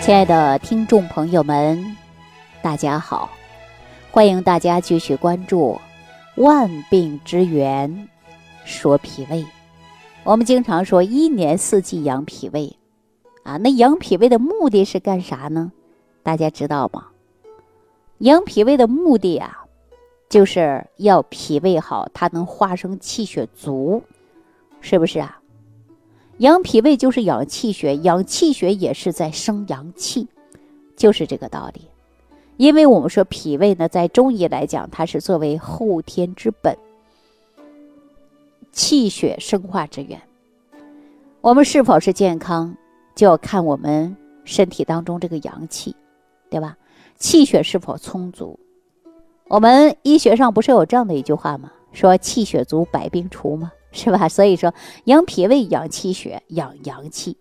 亲爱的听众朋友们，大家好！欢迎大家继续关注《万病之源说脾胃》。我们经常说一年四季养脾胃啊，那养脾胃的目的是干啥呢？大家知道吗？养脾胃的目的啊，就是要脾胃好，它能化生气血足，是不是啊？养脾胃就是养气血，养气血也是在生阳气，就是这个道理。因为我们说脾胃呢，在中医来讲，它是作为后天之本，气血生化之源。我们是否是健康，就要看我们身体当中这个阳气，对吧？气血是否充足？我们医学上不是有这样的一句话吗？说气血足，百病除吗？是吧？所以说养脾胃、养气血、养阳气。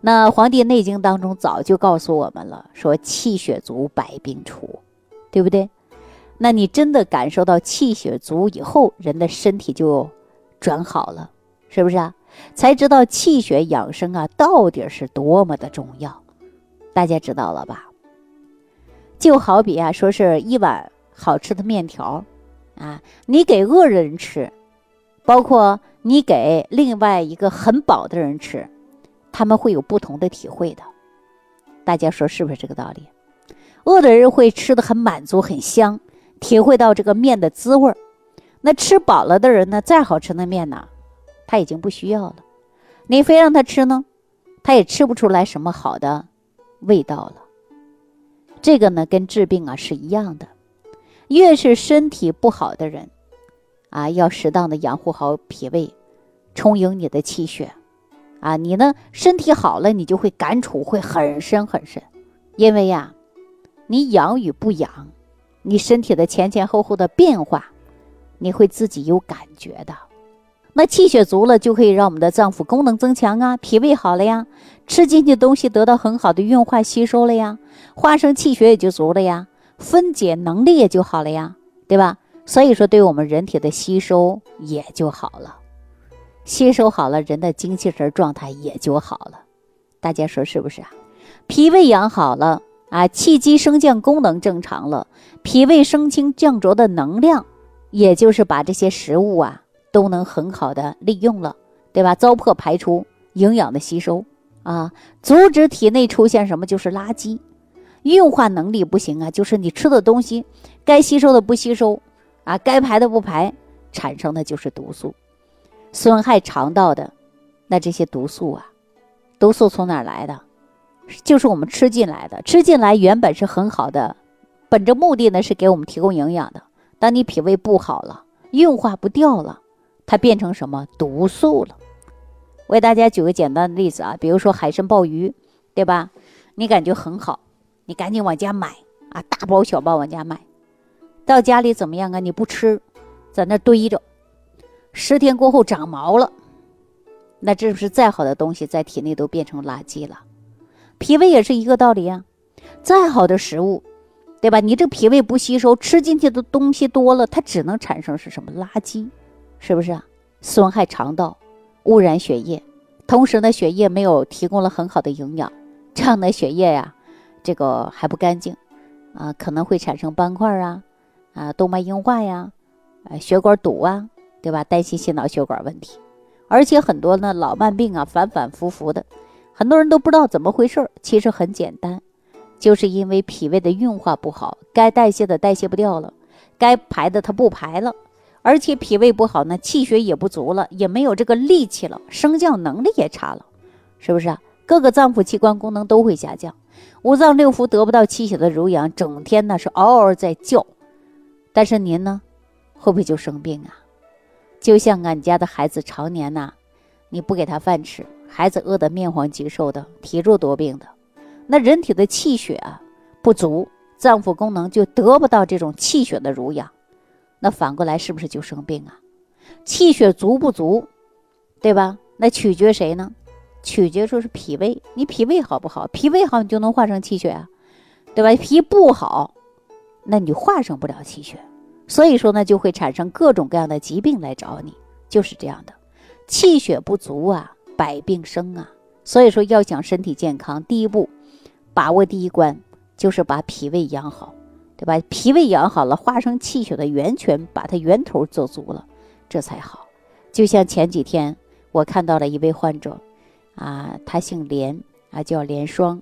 那《黄帝内经》当中早就告诉我们了，说气血足，百病除，对不对？那你真的感受到气血足以后，人的身体就转好了，是不是啊？才知道气血养生啊，到底是多么的重要。大家知道了吧？就好比啊，说是一碗好吃的面条，啊，你给饿人吃。包括你给另外一个很饱的人吃，他们会有不同的体会的。大家说是不是这个道理？饿的人会吃的很满足、很香，体会到这个面的滋味儿。那吃饱了的人呢，再好吃的面呢，他已经不需要了。你非让他吃呢，他也吃不出来什么好的味道了。这个呢，跟治病啊是一样的。越是身体不好的人。啊，要适当的养护好脾胃，充盈你的气血。啊，你呢身体好了，你就会感触会很深很深。因为呀，你养与不养，你身体的前前后后的变化，你会自己有感觉的。那气血足了，就可以让我们的脏腑功能增强啊，脾胃好了呀，吃进去东西得到很好的运化吸收了呀，化生气血也就足了呀，分解能力也就好了呀，对吧？所以说，对我们人体的吸收也就好了，吸收好了，人的精气神状态也就好了。大家说是不是啊？脾胃养好了啊，气机升降功能正常了，脾胃升清降浊的能量，也就是把这些食物啊都能很好的利用了，对吧？糟粕排出，营养的吸收啊，阻止体内出现什么就是垃圾，运化能力不行啊，就是你吃的东西该吸收的不吸收。啊，该排的不排，产生的就是毒素，损害肠道的。那这些毒素啊，毒素从哪儿来的？就是我们吃进来的。吃进来原本是很好的，本着目的呢是给我们提供营养的。当你脾胃不好了，运化不掉了，它变成什么毒素了？我给大家举个简单的例子啊，比如说海参鲍鱼，对吧？你感觉很好，你赶紧往家买啊，大包小包往家买。到家里怎么样啊？你不吃，在那堆着，十天过后长毛了，那这不是再好的东西在体内都变成垃圾了。脾胃也是一个道理啊，再好的食物，对吧？你这脾胃不吸收，吃进去的东西多了，它只能产生是什么垃圾？是不是啊？损害肠道，污染血液，同时呢，血液没有提供了很好的营养，这样的血液呀，这个还不干净啊，可能会产生斑块啊。啊，动脉硬化呀，呃，血管堵啊，对吧？担心心脑血管问题，而且很多呢老慢病啊，反反复复的，很多人都不知道怎么回事。其实很简单，就是因为脾胃的运化不好，该代谢的代谢不掉了，该排的它不排了，而且脾胃不好呢，气血也不足了，也没有这个力气了，升降能力也差了，是不是啊？各个脏腑器官功能都会下降，五脏六腑得不到气血的濡养，整天呢是嗷嗷在叫。但是您呢，会不会就生病啊？就像俺家的孩子常年呐，你不给他饭吃，孩子饿得面黄肌瘦的，体弱多病的。那人体的气血啊不足，脏腑功能就得不到这种气血的濡养，那反过来是不是就生病啊？气血足不足，对吧？那取决谁呢？取决说是脾胃，你脾胃好不好？脾胃好，你就能化生气血啊，对吧？脾不好。那你化生不了气血，所以说呢，就会产生各种各样的疾病来找你，就是这样的，气血不足啊，百病生啊。所以说要想身体健康，第一步，把握第一关就是把脾胃养好，对吧？脾胃养好了，化生气血的源泉，把它源头做足了，这才好。就像前几天我看到了一位患者，啊，他姓连，啊，叫连双，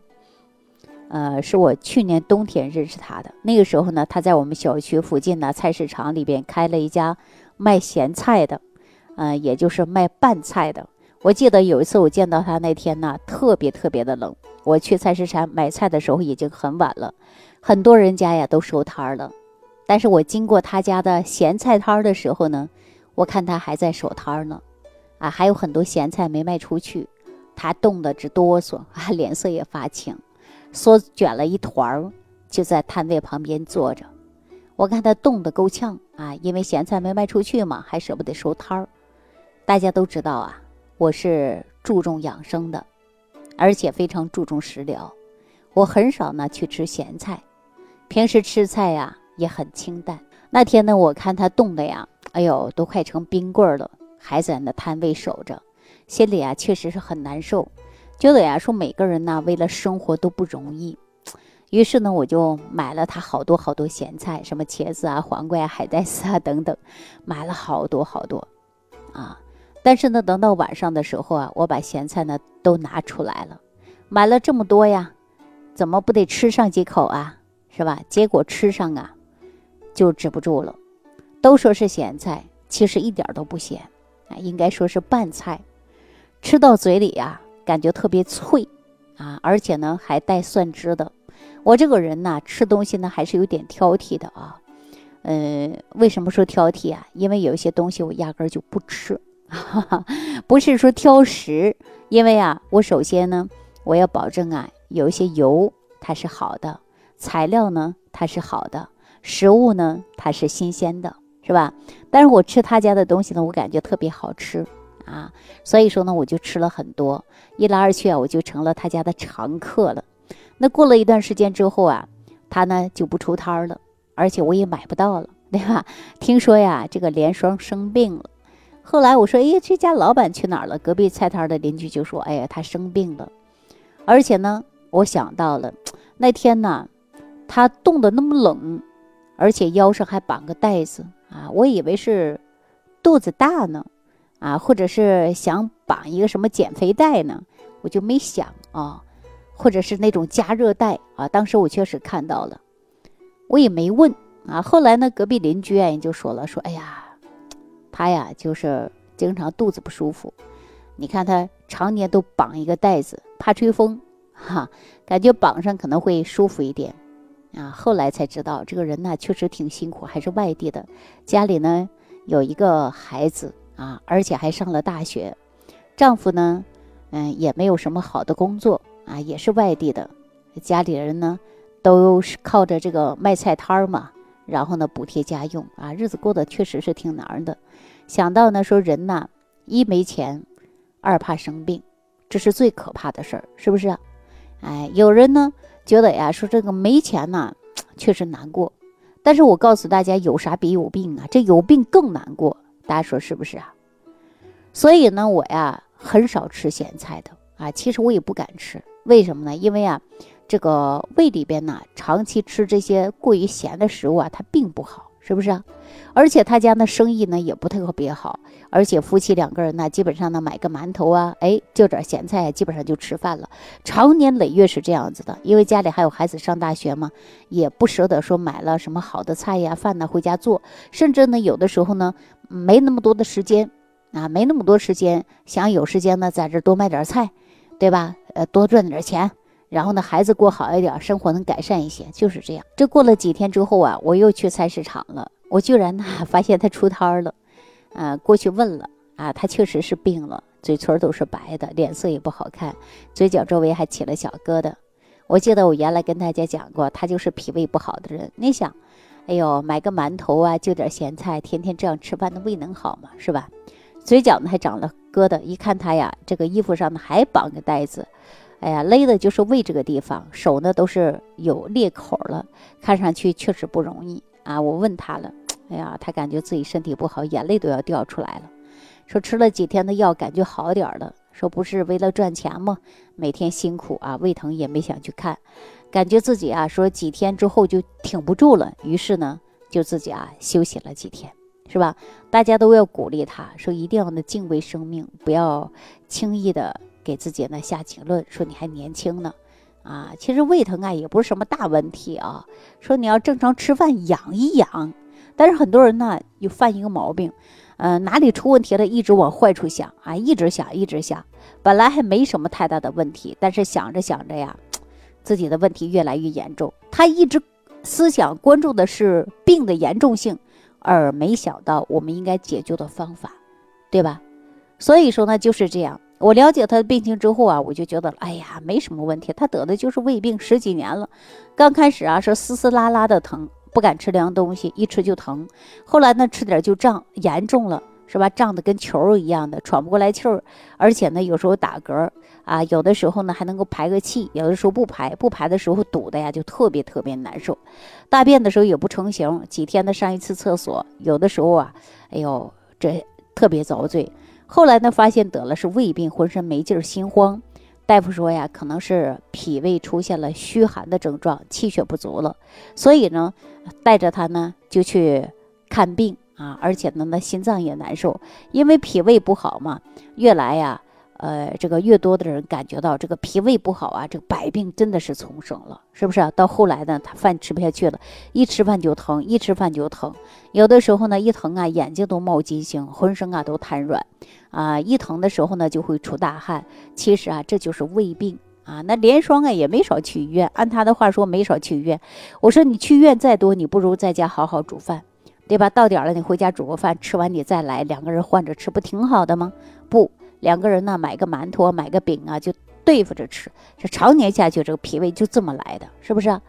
呃，是我去年冬天认识他的。那个时候呢，他在我们小区附近的菜市场里边开了一家卖咸菜的，嗯，也就是卖拌菜的。我记得有一次我见到他那天呢，特别特别的冷。我去菜市场买菜的时候已经很晚了，很多人家呀都收摊了。但是我经过他家的咸菜摊的时候呢，我看他还在守摊呢，啊，还有很多咸菜没卖出去，他冻得直哆嗦，啊，脸色也发青，缩卷了一团儿，就在摊位旁边坐着。我看他冻得够呛啊，因为咸菜没卖出去嘛，还舍不得收摊儿。大家都知道啊。我是注重养生的，而且非常注重食疗。我很少呢去吃咸菜，平时吃菜呀也很清淡。那天呢，我看他冻的呀，哎呦，都快成冰棍了，还在那摊位守着，心里啊确实是很难受。觉得呀，说每个人呢为了生活都不容易。于是呢，我就买了他好多好多咸菜，什么茄子啊、黄瓜啊、海带丝啊等等，买了好多好多，啊。但是呢，等到晚上的时候啊，我把咸菜呢都拿出来了，买了这么多呀，怎么不得吃上几口啊？是吧？结果吃上啊，就止不住了。都说是咸菜，其实一点都不咸啊，应该说是拌菜。吃到嘴里呀，感觉特别脆啊，而且呢还带蒜汁的。我这个人呢，吃东西呢还是有点挑剔的啊。嗯，为什么说挑剔啊？因为有一些东西我压根就不吃。哈哈，不是说挑食，因为啊，我首先呢，我要保证啊，有一些油它是好的，材料呢它是好的，食物呢它是新鲜的，是吧？但是我吃他家的东西呢，我感觉特别好吃啊，所以说呢，我就吃了很多，一来二去啊，我就成了他家的常客了。那过了一段时间之后啊，他呢就不出摊了，而且我也买不到了，对吧？听说呀，这个连双生病了。后来我说：“哎，这家老板去哪儿了？”隔壁菜摊的邻居就说：“哎呀，他生病了，而且呢，我想到了那天呢，他冻得那么冷，而且腰上还绑个带子啊，我以为是肚子大呢，啊，或者是想绑一个什么减肥带呢，我就没想啊，或者是那种加热带啊。当时我确实看到了，我也没问啊。后来呢，隔壁邻居啊也就说了，说：‘哎呀。’”他呀，就是经常肚子不舒服，你看他常年都绑一个袋子，怕吹风，哈，感觉绑上可能会舒服一点，啊，后来才知道这个人呢确实挺辛苦，还是外地的，家里呢有一个孩子啊，而且还上了大学，丈夫呢，嗯，也没有什么好的工作啊，也是外地的，家里人呢都是靠着这个卖菜摊儿嘛。然后呢，补贴家用啊，日子过得确实是挺难的。想到呢，说人呐，一没钱，二怕生病，这是最可怕的事儿，是不是？哎，有人呢觉得呀，说这个没钱呐，确实难过。但是我告诉大家，有啥比有病啊？这有病更难过，大家说是不是啊？所以呢，我呀很少吃咸菜的啊，其实我也不敢吃，为什么呢？因为啊。这个胃里边呢，长期吃这些过于咸的食物啊，它并不好，是不是啊？而且他家那生意呢也不特别好，而且夫妻两个人呢，基本上呢买个馒头啊，哎，就点咸菜，基本上就吃饭了。长年累月是这样子的，因为家里还有孩子上大学嘛，也不舍得说买了什么好的菜呀、饭呢回家做，甚至呢有的时候呢没那么多的时间啊，没那么多时间，想有时间呢在这多卖点菜，对吧？呃，多赚点钱。然后呢，孩子过好一点，生活能改善一些，就是这样。这过了几天之后啊，我又去菜市场了，我居然呢 发现他出摊儿了，啊，过去问了啊，他确实是病了，嘴唇都是白的，脸色也不好看，嘴角周围还起了小疙瘩。我记得我原来跟大家讲过，他就是脾胃不好的人。你想，哎呦，买个馒头啊，就点咸菜，天天这样吃饭，那胃能好吗？是吧？嘴角呢还长了疙瘩，一看他呀，这个衣服上呢还绑个带子。哎呀，勒的就是胃这个地方，手呢都是有裂口了，看上去确实不容易啊。我问他了，哎呀，他感觉自己身体不好，眼泪都要掉出来了，说吃了几天的药，感觉好点了说不是为了赚钱吗？每天辛苦啊，胃疼也没想去看，感觉自己啊，说几天之后就挺不住了，于是呢，就自己啊休息了几天，是吧？大家都要鼓励他，说一定要呢敬畏生命，不要轻易的给自己呢下结论，说你还年轻呢，啊，其实胃疼啊也不是什么大问题啊，说你要正常吃饭养一养，但是很多人呢又犯一个毛病。嗯，哪里出问题了？一直往坏处想啊，一直想，一直想。本来还没什么太大的问题，但是想着想着呀，自己的问题越来越严重。他一直思想关注的是病的严重性，而没想到我们应该解救的方法，对吧？所以说呢，就是这样。我了解他的病情之后啊，我就觉得，哎呀，没什么问题。他得的就是胃病，十几年了。刚开始啊，是丝丝拉拉的疼。不敢吃凉东西，一吃就疼。后来呢，吃点就胀，严重了是吧？胀得跟球一样的，喘不过来气儿，而且呢，有时候打嗝啊，有的时候呢还能够排个气，有的时候不排，不排的时候堵的呀，就特别特别难受。大便的时候也不成形，几天的上一次厕所，有的时候啊，哎呦，这特别遭罪。后来呢，发现得了是胃病，浑身没劲儿，心慌。大夫说呀，可能是脾胃出现了虚寒的症状，气血不足了，所以呢，带着他呢就去看病啊，而且呢，那心脏也难受，因为脾胃不好嘛，越来呀。呃，这个越多的人感觉到这个脾胃不好啊，这个百病真的是丛生了，是不是啊？到后来呢，他饭吃不下去了，一吃饭就疼，一吃饭就疼，有的时候呢，一疼啊，眼睛都冒金星，浑身啊都瘫软，啊，一疼的时候呢，就会出大汗。其实啊，这就是胃病啊。那连双啊也没少去医院，按他的话说没少去医院。我说你去医院再多，你不如在家好好煮饭，对吧？到点了你回家煮个饭，吃完你再来，两个人换着吃，不挺好的吗？不。两个人呢，买个馒头，买个饼啊，就对付着吃。这常年下去，这个脾胃就这么来的，是不是？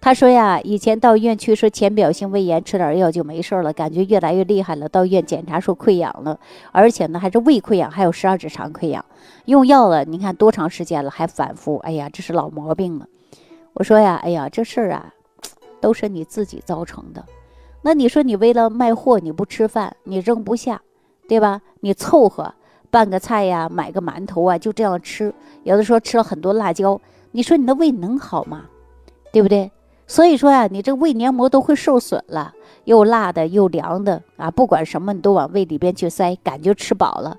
他说呀，以前到医院去说浅表性胃炎，吃点药就没事了，感觉越来越厉害了。到医院检查说溃疡了，而且呢还是胃溃疡，还有十二指肠溃疡。用药了，你看多长时间了还反复？哎呀，这是老毛病了。我说呀，哎呀，这事儿啊，都是你自己造成的。那你说你为了卖货，你不吃饭，你扔不下，对吧？你凑合。拌个菜呀，买个馒头啊，就这样吃。有的时候吃了很多辣椒，你说你的胃能好吗？对不对？所以说呀，你这胃黏膜都会受损了，又辣的又凉的啊，不管什么你都往胃里边去塞，感觉吃饱了，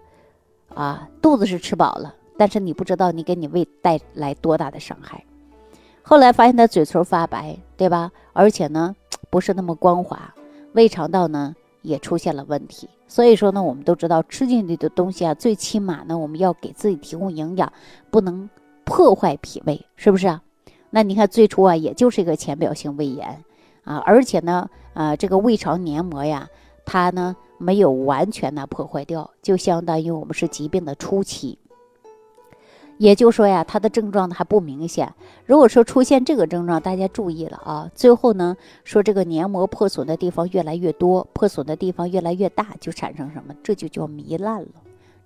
啊，肚子是吃饱了，但是你不知道你给你胃带来多大的伤害。后来发现他嘴唇发白，对吧？而且呢，不是那么光滑，胃肠道呢？也出现了问题，所以说呢，我们都知道吃进去的东西啊，最起码呢，我们要给自己提供营养，不能破坏脾胃，是不是啊？那你看最初啊，也就是一个浅表性胃炎啊，而且呢，啊，这个胃肠黏膜呀，它呢没有完全的破坏掉，就相当于我们是疾病的初期。也就说呀，它的症状还不明显。如果说出现这个症状，大家注意了啊。最后呢，说这个黏膜破损的地方越来越多，破损的地方越来越大，就产生什么？这就叫糜烂了，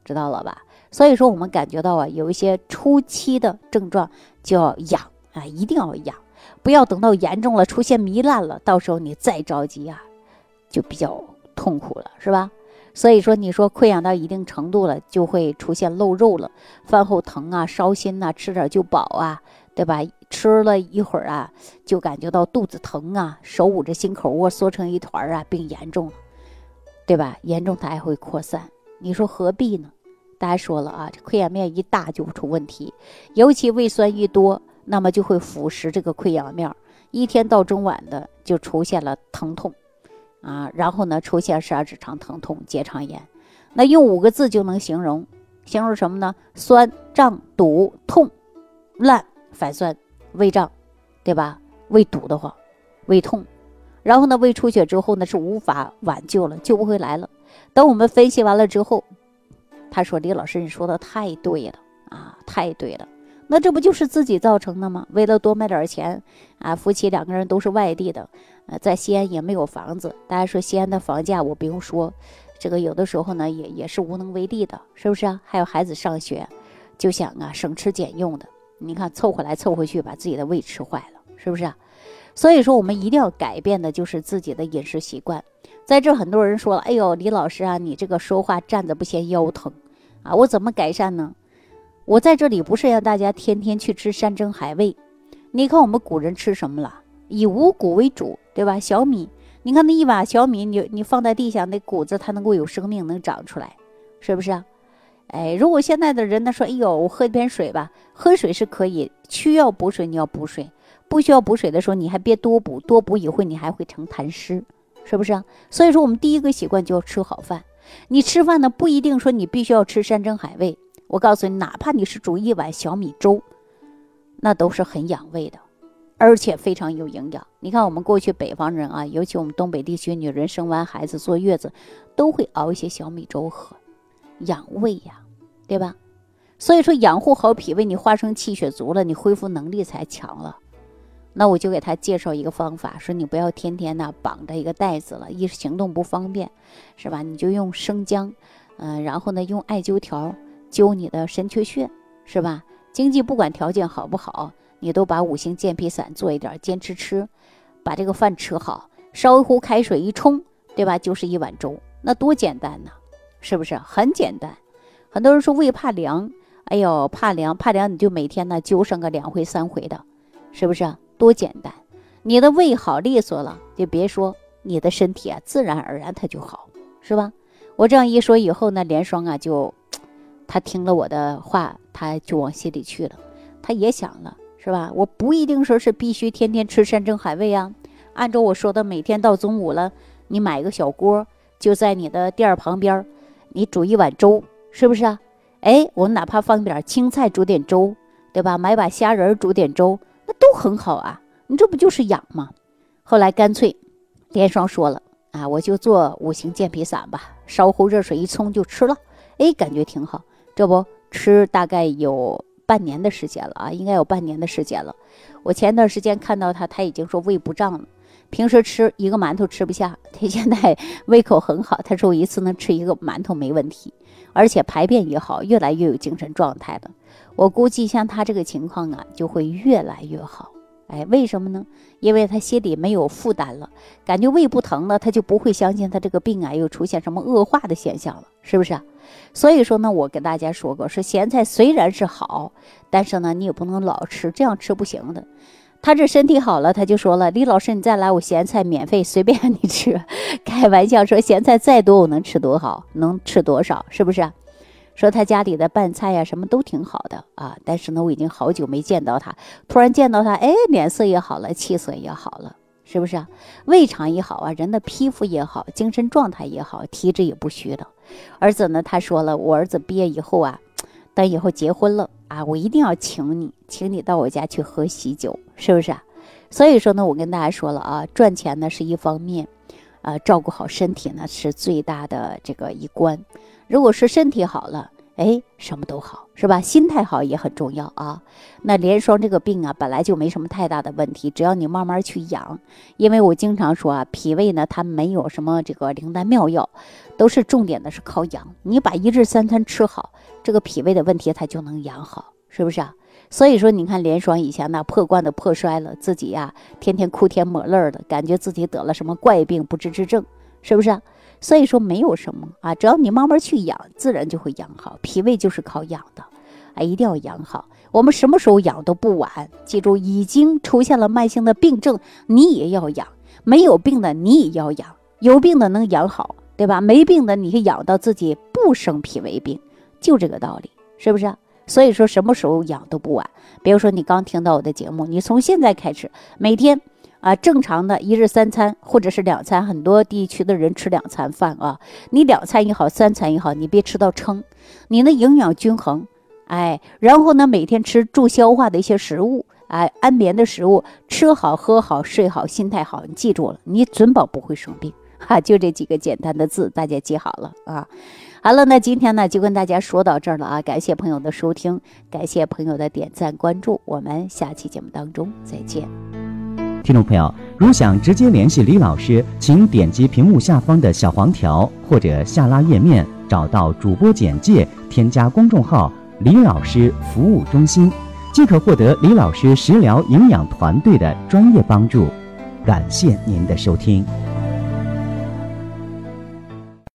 知道了吧？所以说我们感觉到啊，有一些初期的症状就要养啊，一定要养，不要等到严重了出现糜烂了，到时候你再着急啊，就比较痛苦了，是吧？所以说，你说溃疡到一定程度了，就会出现漏肉了，饭后疼啊，烧心呐，吃点就饱啊，对吧？吃了一会儿啊，就感觉到肚子疼啊，手捂着心口窝缩成一团啊，病严重了，对吧？严重它还会扩散，你说何必呢？大家说了啊，这溃疡面一大就出问题，尤其胃酸一多，那么就会腐蚀这个溃疡面，一天到中晚的就出现了疼痛。啊，然后呢，出现十二指肠疼痛、结肠炎，那用五个字就能形容，形容什么呢？酸胀堵痛烂反酸胃胀，对吧？胃堵得慌，胃痛，然后呢，胃出血之后呢是无法挽救了，救不回来了。等我们分析完了之后，他说：“李老师，你说的太对了啊，太对了。”那这不就是自己造成的吗？为了多卖点钱，啊，夫妻两个人都是外地的，呃，在西安也没有房子。大家说西安的房价，我不用说，这个有的时候呢也也是无能为力的，是不是啊？还有孩子上学，就想啊省吃俭用的，你看凑合来凑合去，把自己的胃吃坏了，是不是啊？所以说我们一定要改变的就是自己的饮食习惯。在这很多人说了，哎呦，李老师啊，你这个说话站着不嫌腰疼，啊，我怎么改善呢？我在这里不是让大家天天去吃山珍海味，你看我们古人吃什么了？以五谷为主，对吧？小米，你看那一把小米，你你放在地下，那谷子它能够有生命，能长出来，是不是啊？哎，如果现在的人呢说，哎呦，我喝一点水吧，喝水是可以，需要补水你要补水，不需要补水的时候你还别多补，多补一会你还会成痰湿，是不是啊？所以说我们第一个习惯就要吃好饭。你吃饭呢不一定说你必须要吃山珍海味，我告诉你，哪怕你是煮一碗小米粥，那都是很养胃的，而且非常有营养。你看我们过去北方人啊，尤其我们东北地区女人生完孩子坐月子，都会熬一些小米粥喝。养胃呀，对吧？所以说养护好脾胃，你化生气血足了，你恢复能力才强了。那我就给他介绍一个方法，说你不要天天呢绑着一个袋子了，一是行动不方便，是吧？你就用生姜，嗯，然后呢用艾灸条灸你的神阙穴，是吧？经济不管条件好不好，你都把五行健脾散做一点，坚持吃，把这个饭吃好，烧一壶开水一冲，对吧？就是一碗粥，那多简单呢。是不是很简单？很多人说胃怕凉，哎呦，怕凉怕凉，你就每天呢灸上个两回三回的，是不是？多简单！你的胃好利索了，就别说你的身体啊，自然而然它就好，是吧？我这样一说以后呢，连双啊就他听了我的话，他就往心里去了，他也想了，是吧？我不一定说是必须天天吃山珍海味啊，按照我说的，每天到中午了，你买个小锅，就在你的店儿旁边。你煮一碗粥，是不是啊？哎，我哪怕放点青菜煮点粥，对吧？买把虾仁煮点粥，那都很好啊。你这不就是养吗？后来干脆，连双说了啊，我就做五行健脾散吧，烧壶热水一冲就吃了。哎，感觉挺好。这不吃大概有半年的时间了啊，应该有半年的时间了。我前段时间看到他，他已经说胃不胀了。平时吃一个馒头吃不下，他现在胃口很好。他说我一次能吃一个馒头没问题，而且排便也好，越来越有精神状态了。我估计像他这个情况啊，就会越来越好。哎，为什么呢？因为他心里没有负担了，感觉胃不疼了，他就不会相信他这个病啊又出现什么恶化的现象了，是不是？所以说呢，我跟大家说过，说咸菜虽然是好，但是呢，你也不能老吃，这样吃不行的。他这身体好了，他就说了：“李老师，你再来，我咸菜免费，随便你吃。”开玩笑说：“咸菜再多，我能吃多好？能吃多少？是不是？”说他家里的拌菜呀，什么都挺好的啊。但是呢，我已经好久没见到他，突然见到他，哎，脸色也好了，气色也好了，是不是啊？胃肠也好啊，人的皮肤也好，精神状态也好，体质也不虚的。儿子呢，他说了，我儿子毕业以后啊，等以后结婚了。啊，我一定要请你，请你到我家去喝喜酒，是不是啊？所以说呢，我跟大家说了啊，赚钱呢是一方面，啊，照顾好身体呢是最大的这个一关。如果是身体好了，哎，什么都好，是吧？心态好也很重要啊。那连双这个病啊，本来就没什么太大的问题，只要你慢慢去养。因为我经常说啊，脾胃呢它没有什么这个灵丹妙药，都是重点的是靠养。你把一日三餐吃好。这个脾胃的问题，它就能养好，是不是啊？所以说，你看连双以前那破罐子破摔了，自己呀天天哭天抹泪的，感觉自己得了什么怪病不治之症，是不是啊？所以说没有什么啊，只要你慢慢去养，自然就会养好。脾胃就是靠养的，啊，一定要养好。我们什么时候养都不晚。记住，已经出现了慢性的病症，你也要养；没有病的你也要养。有病的能养好，对吧？没病的你养到自己不生脾胃病。就这个道理，是不是？所以说什么时候养都不晚。比如说你刚听到我的节目，你从现在开始每天啊正常的一日三餐或者是两餐，很多地区的人吃两餐饭啊。你两餐也好，三餐也好，你别吃到撑，你的营养均衡，哎，然后呢每天吃助消化的一些食物，哎，安眠的食物，吃好喝好睡好，心态好，你记住了，你准保不会生病。哈，就这几个简单的字，大家记好了啊。好了，那今天呢就跟大家说到这儿了啊！感谢朋友的收听，感谢朋友的点赞关注，我们下期节目当中再见。听众朋友，如想直接联系李老师，请点击屏幕下方的小黄条，或者下拉页面找到主播简介，添加公众号“李老师服务中心”，即可获得李老师食疗营养团队的专业帮助。感谢您的收听。